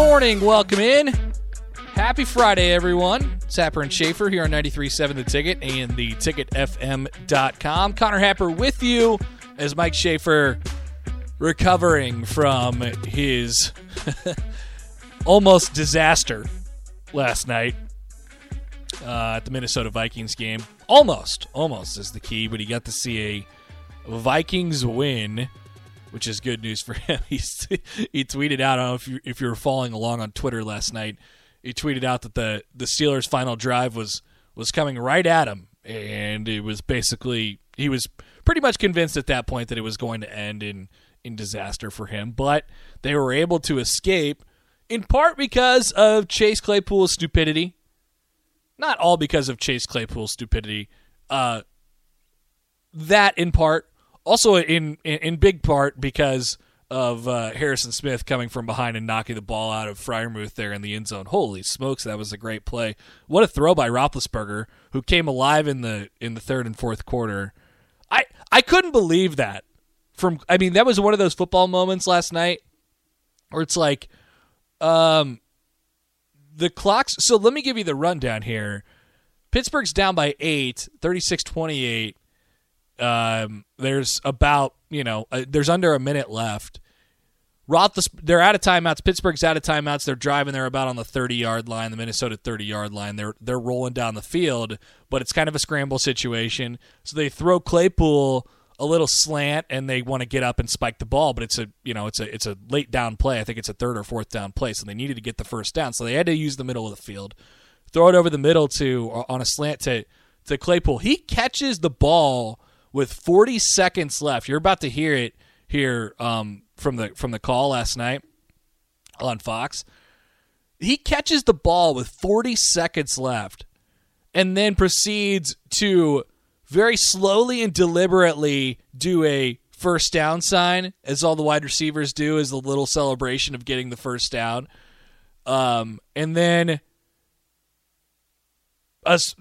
Morning. Welcome in. Happy Friday, everyone. It's Happer and Schaefer here on 93.7 The Ticket and the ticketfm.com. Connor Happer with you as Mike Schaefer recovering from his almost disaster last night uh, at the Minnesota Vikings game. Almost, almost is the key, but he got to see a Vikings win which is good news for him. He tweeted out, I don't know if you, if you were following along on Twitter last night, he tweeted out that the, the Steelers' final drive was, was coming right at him. And it was basically, he was pretty much convinced at that point that it was going to end in, in disaster for him. But they were able to escape in part because of Chase Claypool's stupidity. Not all because of Chase Claypool's stupidity. Uh, that in part also, in, in, in big part because of uh, Harrison Smith coming from behind and knocking the ball out of Freiermuth there in the end zone. Holy smokes, that was a great play! What a throw by Roethlisberger, who came alive in the in the third and fourth quarter. I I couldn't believe that. From I mean, that was one of those football moments last night where it's like, um, the clocks. So let me give you the rundown here. Pittsburgh's down by eight, 36-28 um, there's about you know uh, there's under a minute left. Roethlis, they're out of timeouts. Pittsburgh's out of timeouts. They're driving. They're about on the 30 yard line, the Minnesota 30 yard line. They're they're rolling down the field, but it's kind of a scramble situation. So they throw Claypool a little slant, and they want to get up and spike the ball, but it's a you know it's a it's a late down play. I think it's a third or fourth down play, so they needed to get the first down. So they had to use the middle of the field, throw it over the middle to on a slant to to Claypool. He catches the ball with 40 seconds left. You're about to hear it here um, from the from the call last night on Fox. He catches the ball with 40 seconds left and then proceeds to very slowly and deliberately do a first down sign as all the wide receivers do as the little celebration of getting the first down. Um, and then us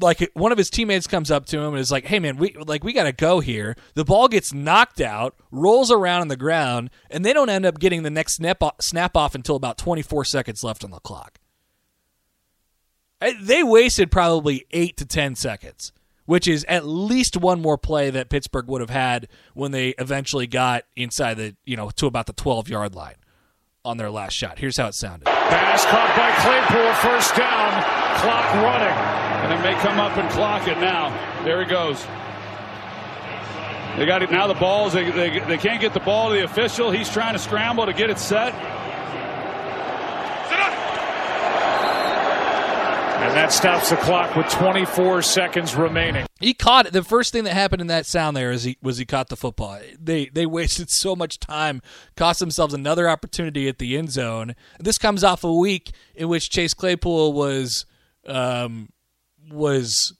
like one of his teammates comes up to him and is like, "Hey man, we like we got to go here." The ball gets knocked out, rolls around on the ground, and they don't end up getting the next snap off, snap off until about 24 seconds left on the clock. They wasted probably 8 to 10 seconds, which is at least one more play that Pittsburgh would have had when they eventually got inside the, you know, to about the 12-yard line on their last shot. Here's how it sounded. Pass caught by Claypool, first down, clock running. And may come up and clock it now. There he goes. They got it now. The balls they, they, they can't get the ball to the official. He's trying to scramble to get it set. And that stops the clock with 24 seconds remaining. He caught it. The first thing that happened in that sound there is he was he caught the football. They they wasted so much time, cost themselves another opportunity at the end zone. This comes off a week in which Chase Claypool was um, was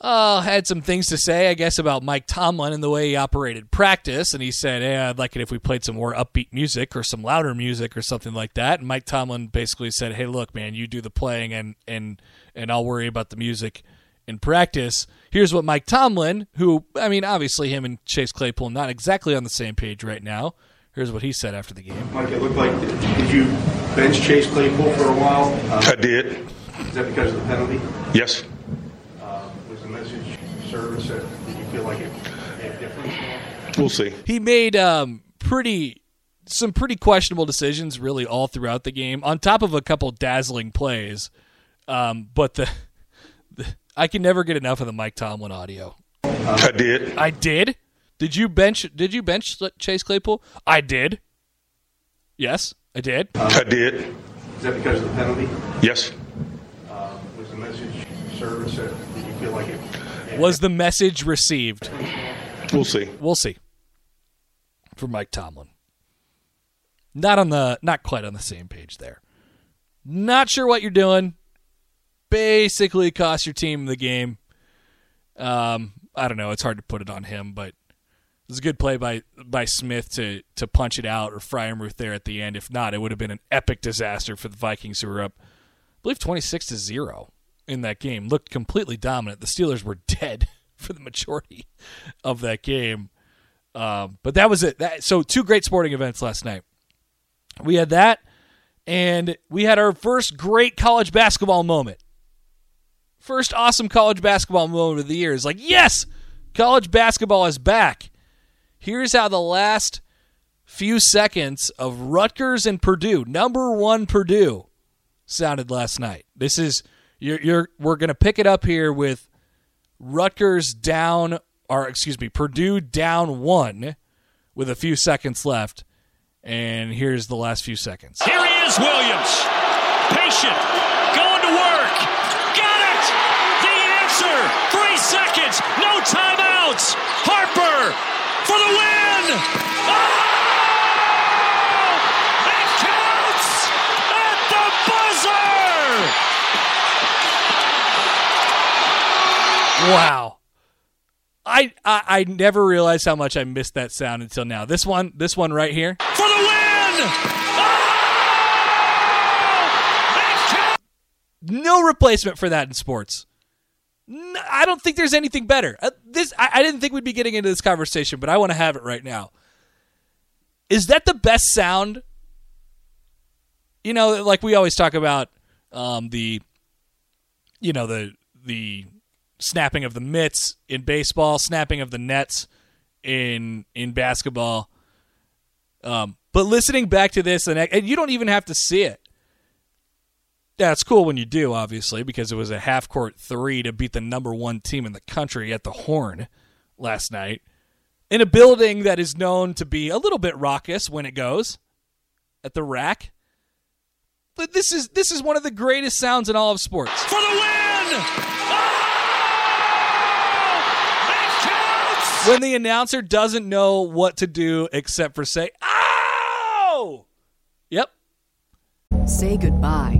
uh, had some things to say, I guess, about Mike Tomlin and the way he operated practice. And he said, hey, I'd like it if we played some more upbeat music or some louder music or something like that. And Mike Tomlin basically said, hey, look, man, you do the playing and, and, and I'll worry about the music in practice. Here's what Mike Tomlin, who, I mean, obviously him and Chase Claypool not exactly on the same page right now. Here's what he said after the game. Mike, it looked like, did you bench Chase Claypool for a while? Uh, I did. Is that because of the penalty? Yes. Uh, was the message service that did you feel like it made a difference? We'll see. He made um, pretty some pretty questionable decisions really all throughout the game, on top of a couple dazzling plays. Um, but the, the I can never get enough of the Mike Tomlin audio. I did. I did. Did you bench? Did you bench Chase Claypool? I did. Yes, I did. I did. Is that because of the penalty? Yes. Uh, was the message service that you feel like it made Was the message received? We'll see. We'll see. For Mike Tomlin. Not on the not quite on the same page there. Not sure what you're doing. Basically cost your team the game. Um, I don't know, it's hard to put it on him, but it was a good play by by Smith to to punch it out or Freiermuth there at the end. If not, it would have been an epic disaster for the Vikings who were up I believe 26 to 0 in that game. Looked completely dominant. The Steelers were dead for the majority of that game. Um, but that was it. That, so two great sporting events last night. We had that, and we had our first great college basketball moment. First awesome college basketball moment of the year is like, yes, college basketball is back. Here's how the last few seconds of Rutgers and Purdue, number one Purdue, sounded last night. This is you're, you're we're gonna pick it up here with Rutgers down, or excuse me, Purdue down one with a few seconds left. And here's the last few seconds. Here he is, Williams. Patient. Going to work. Got it. The answer. Three seconds. No timeouts. Harper for the win. Oh! It counts at the buzzer. Wow. I, I I never realized how much I missed that sound until now. This one, this one right here. For the win. Oh! No replacement for that in sports. I don't think there's anything better. Uh, this I, I didn't think we'd be getting into this conversation, but I want to have it right now. Is that the best sound? You know, like we always talk about um, the, you know the the snapping of the mitts in baseball, snapping of the nets in in basketball. Um, but listening back to this, and, and you don't even have to see it. Yeah, it's cool when you do, obviously, because it was a half court three to beat the number one team in the country at the Horn last night in a building that is known to be a little bit raucous when it goes at the RAC. But this is this is one of the greatest sounds in all of sports. For the win. Oh! It counts. When the announcer doesn't know what to do except for say, "Ow!" Yep. Say goodbye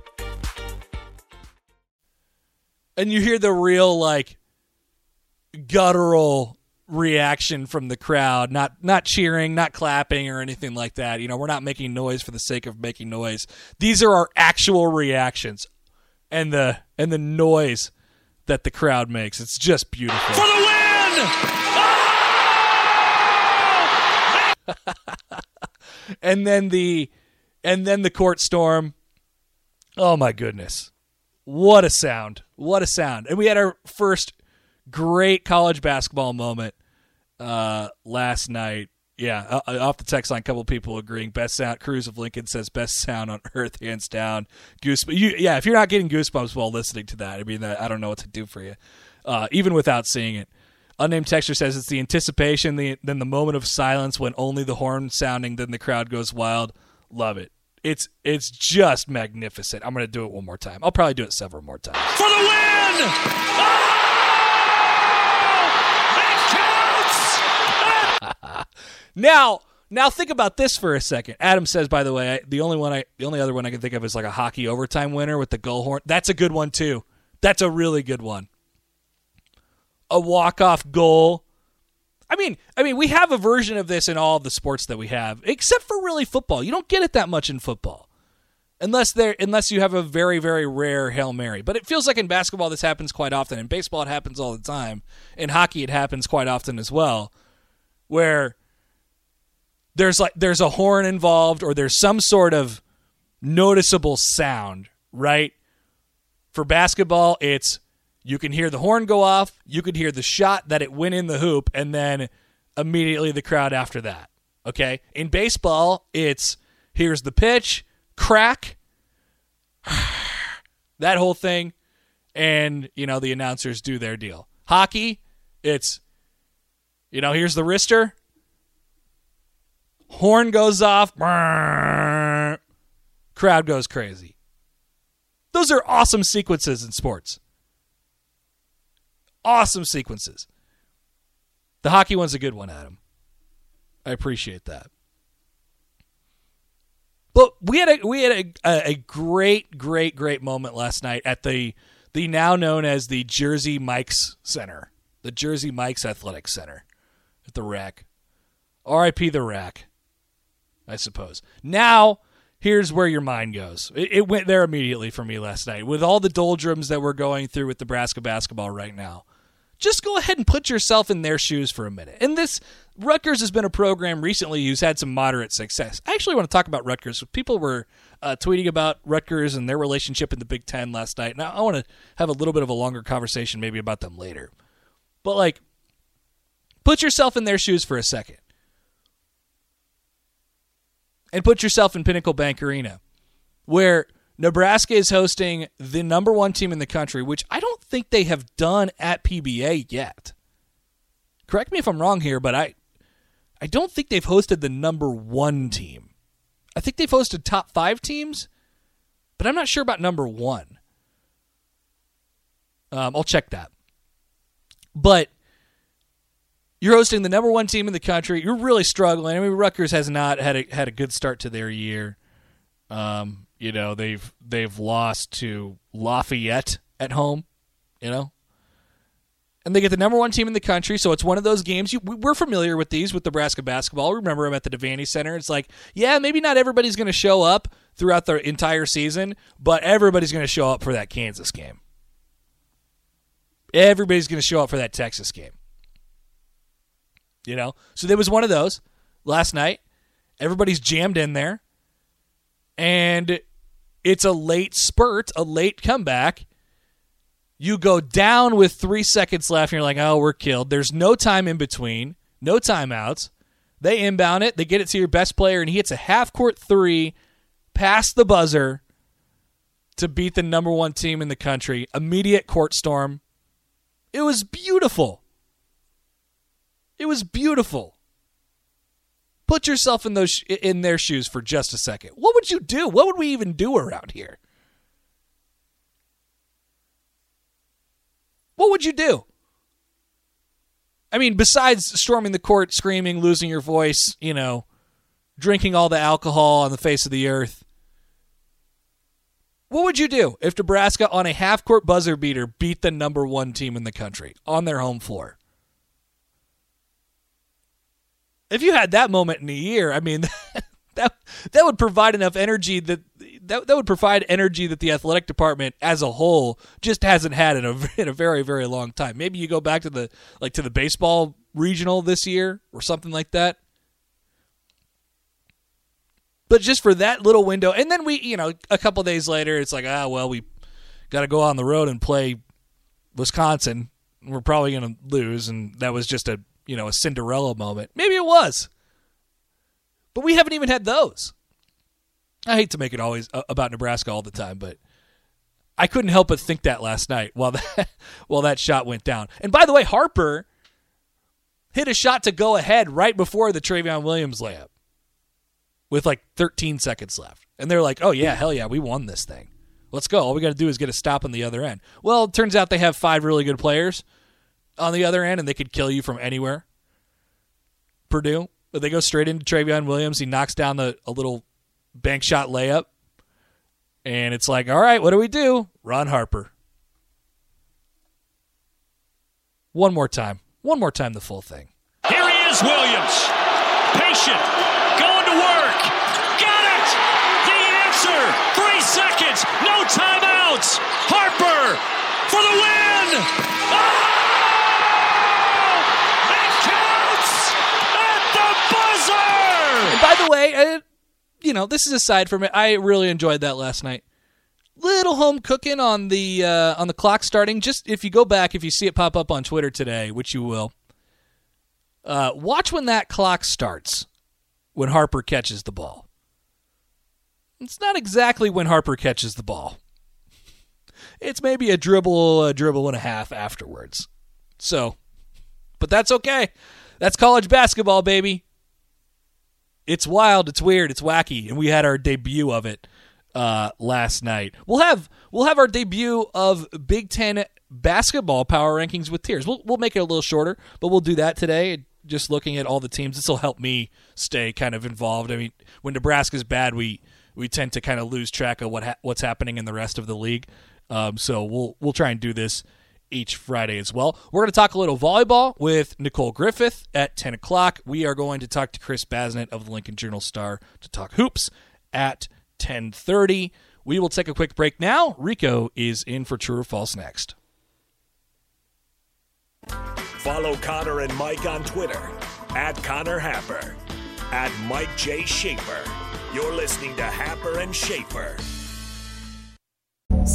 And you hear the real like guttural reaction from the crowd not not cheering not clapping or anything like that. You know we're not making noise for the sake of making noise. These are our actual reactions and the and the noise that the crowd makes. It's just beautiful. For the win. Oh! and then the and then the court storm. Oh my goodness what a sound what a sound and we had our first great college basketball moment uh last night yeah uh, off the text line a couple people agreeing best sound cruz of lincoln says best sound on earth hands down goose you, yeah if you're not getting goosebumps while listening to that i mean i don't know what to do for you uh, even without seeing it. Unnamed texture says it's the anticipation, the, then the moment of silence when only the horn sounding, then the crowd goes wild. Love it. It's it's just magnificent. I'm going to do it one more time. I'll probably do it several more times. For the win! Now, now think about this for a second. Adam says, by the way, I, the only one I, the only other one I can think of is like a hockey overtime winner with the goal horn. That's a good one too. That's a really good one. A walk off goal. I mean, I mean, we have a version of this in all the sports that we have, except for really football. You don't get it that much in football, unless there, unless you have a very, very rare hail mary. But it feels like in basketball this happens quite often. In baseball, it happens all the time. In hockey, it happens quite often as well, where there's like there's a horn involved or there's some sort of noticeable sound, right? For basketball, it's you can hear the horn go off, you can hear the shot that it went in the hoop, and then immediately the crowd after that. Okay? In baseball, it's here's the pitch, crack, that whole thing, and you know, the announcers do their deal. Hockey, it's you know, here's the wrister, horn goes off, crowd goes crazy. Those are awesome sequences in sports. Awesome sequences. The hockey one's a good one, Adam. I appreciate that. But we had a we had a, a, great, great, great moment last night at the the now known as the Jersey Mike's Center, the Jersey Mike's Athletic Center at the RAC. R.I.P. the RAC. I suppose. Now, here's where your mind goes. It, it, went there immediately for me last night. With all the doldrums that we're going through with Nebraska basketball right now, just go ahead and put yourself in their shoes for a minute. And this, Rutgers has been a program recently who's had some moderate success. I actually want to talk about Rutgers. People were uh, tweeting about Rutgers and their relationship in the Big Ten last night. Now, I want to have a little bit of a longer conversation maybe about them later. But, like, put yourself in their shoes for a second and put yourself in Pinnacle Bank Arena, where Nebraska is hosting the number one team in the country, which I don't think they have done at PBA yet. Correct me if I'm wrong here, but I I don't think they've hosted the number one team. I think they've hosted top five teams, but I'm not sure about number one. Um, I'll check that. But you're hosting the number one team in the country. You're really struggling. I mean, Rutgers has not had a had a good start to their year. Um, you know, they've they've lost to Lafayette at home. You know, and they get the number one team in the country. So it's one of those games. You, we're familiar with these with Nebraska basketball. Remember them at the Devaney Center. It's like, yeah, maybe not everybody's going to show up throughout the entire season, but everybody's going to show up for that Kansas game. Everybody's going to show up for that Texas game. You know, so there was one of those last night. Everybody's jammed in there, and it's a late spurt, a late comeback. You go down with three seconds left, and you're like, oh, we're killed. There's no time in between, no timeouts. They inbound it, they get it to your best player, and he hits a half court three past the buzzer to beat the number one team in the country. Immediate court storm. It was beautiful. It was beautiful. Put yourself in those in their shoes for just a second. What would you do? What would we even do around here? What would you do? I mean, besides storming the court, screaming, losing your voice, you know, drinking all the alcohol on the face of the earth. What would you do if Nebraska on a half court buzzer beater beat the number one team in the country on their home floor? If you had that moment in a year, I mean, that that would provide enough energy that that that would provide energy that the athletic department as a whole just hasn't had in a in a very very long time. Maybe you go back to the like to the baseball regional this year or something like that. But just for that little window, and then we, you know, a couple days later, it's like, ah, well, we got to go on the road and play Wisconsin. We're probably going to lose, and that was just a you know, a Cinderella moment. Maybe it was. But we haven't even had those. I hate to make it always uh, about Nebraska all the time, but I couldn't help but think that last night while that while that shot went down. And by the way, Harper hit a shot to go ahead right before the Trevion Williams layup with like 13 seconds left. And they're like, "Oh yeah, hell yeah, we won this thing. Let's go. All we got to do is get a stop on the other end." Well, it turns out they have five really good players on the other end, and they could kill you from anywhere. Purdue, but they go straight into Trevion Williams. He knocks down the a little bank shot layup, and it's like, all right, what do we do? Ron Harper. One more time. One more time, the full thing. Here he is, Williams. Patient. Going to work. Got it. The answer. Three seconds. No timeouts. Harper for the win. Oh! It counts at the buzzer. By the way, uh, you know, this is aside from it. I really enjoyed that last night. Little home cooking on the uh, on the clock starting. Just if you go back, if you see it pop up on Twitter today, which you will, uh, watch when that clock starts. When Harper catches the ball, it's not exactly when Harper catches the ball. It's maybe a dribble, a dribble and a half afterwards. So, but that's okay. That's college basketball, baby it's wild, it's weird, it's wacky, and we had our debut of it uh, last night. We'll have we'll have our debut of Big Ten basketball power rankings with tears. We'll we'll make it a little shorter, but we'll do that today. Just looking at all the teams, this will help me stay kind of involved. I mean, when Nebraska's bad, we we tend to kind of lose track of what ha- what's happening in the rest of the league. Um, so we'll we'll try and do this each Friday as well. We're going to talk a little volleyball with Nicole Griffith at 10 o'clock. We are going to talk to Chris Basnett of the Lincoln Journal Star to talk hoops at 10:30. We will take a quick break now. Rico is in for true or false next. Follow Connor and Mike on Twitter at Connor Happer, at Mike J. Schaefer. You're listening to Happer and Schaefer.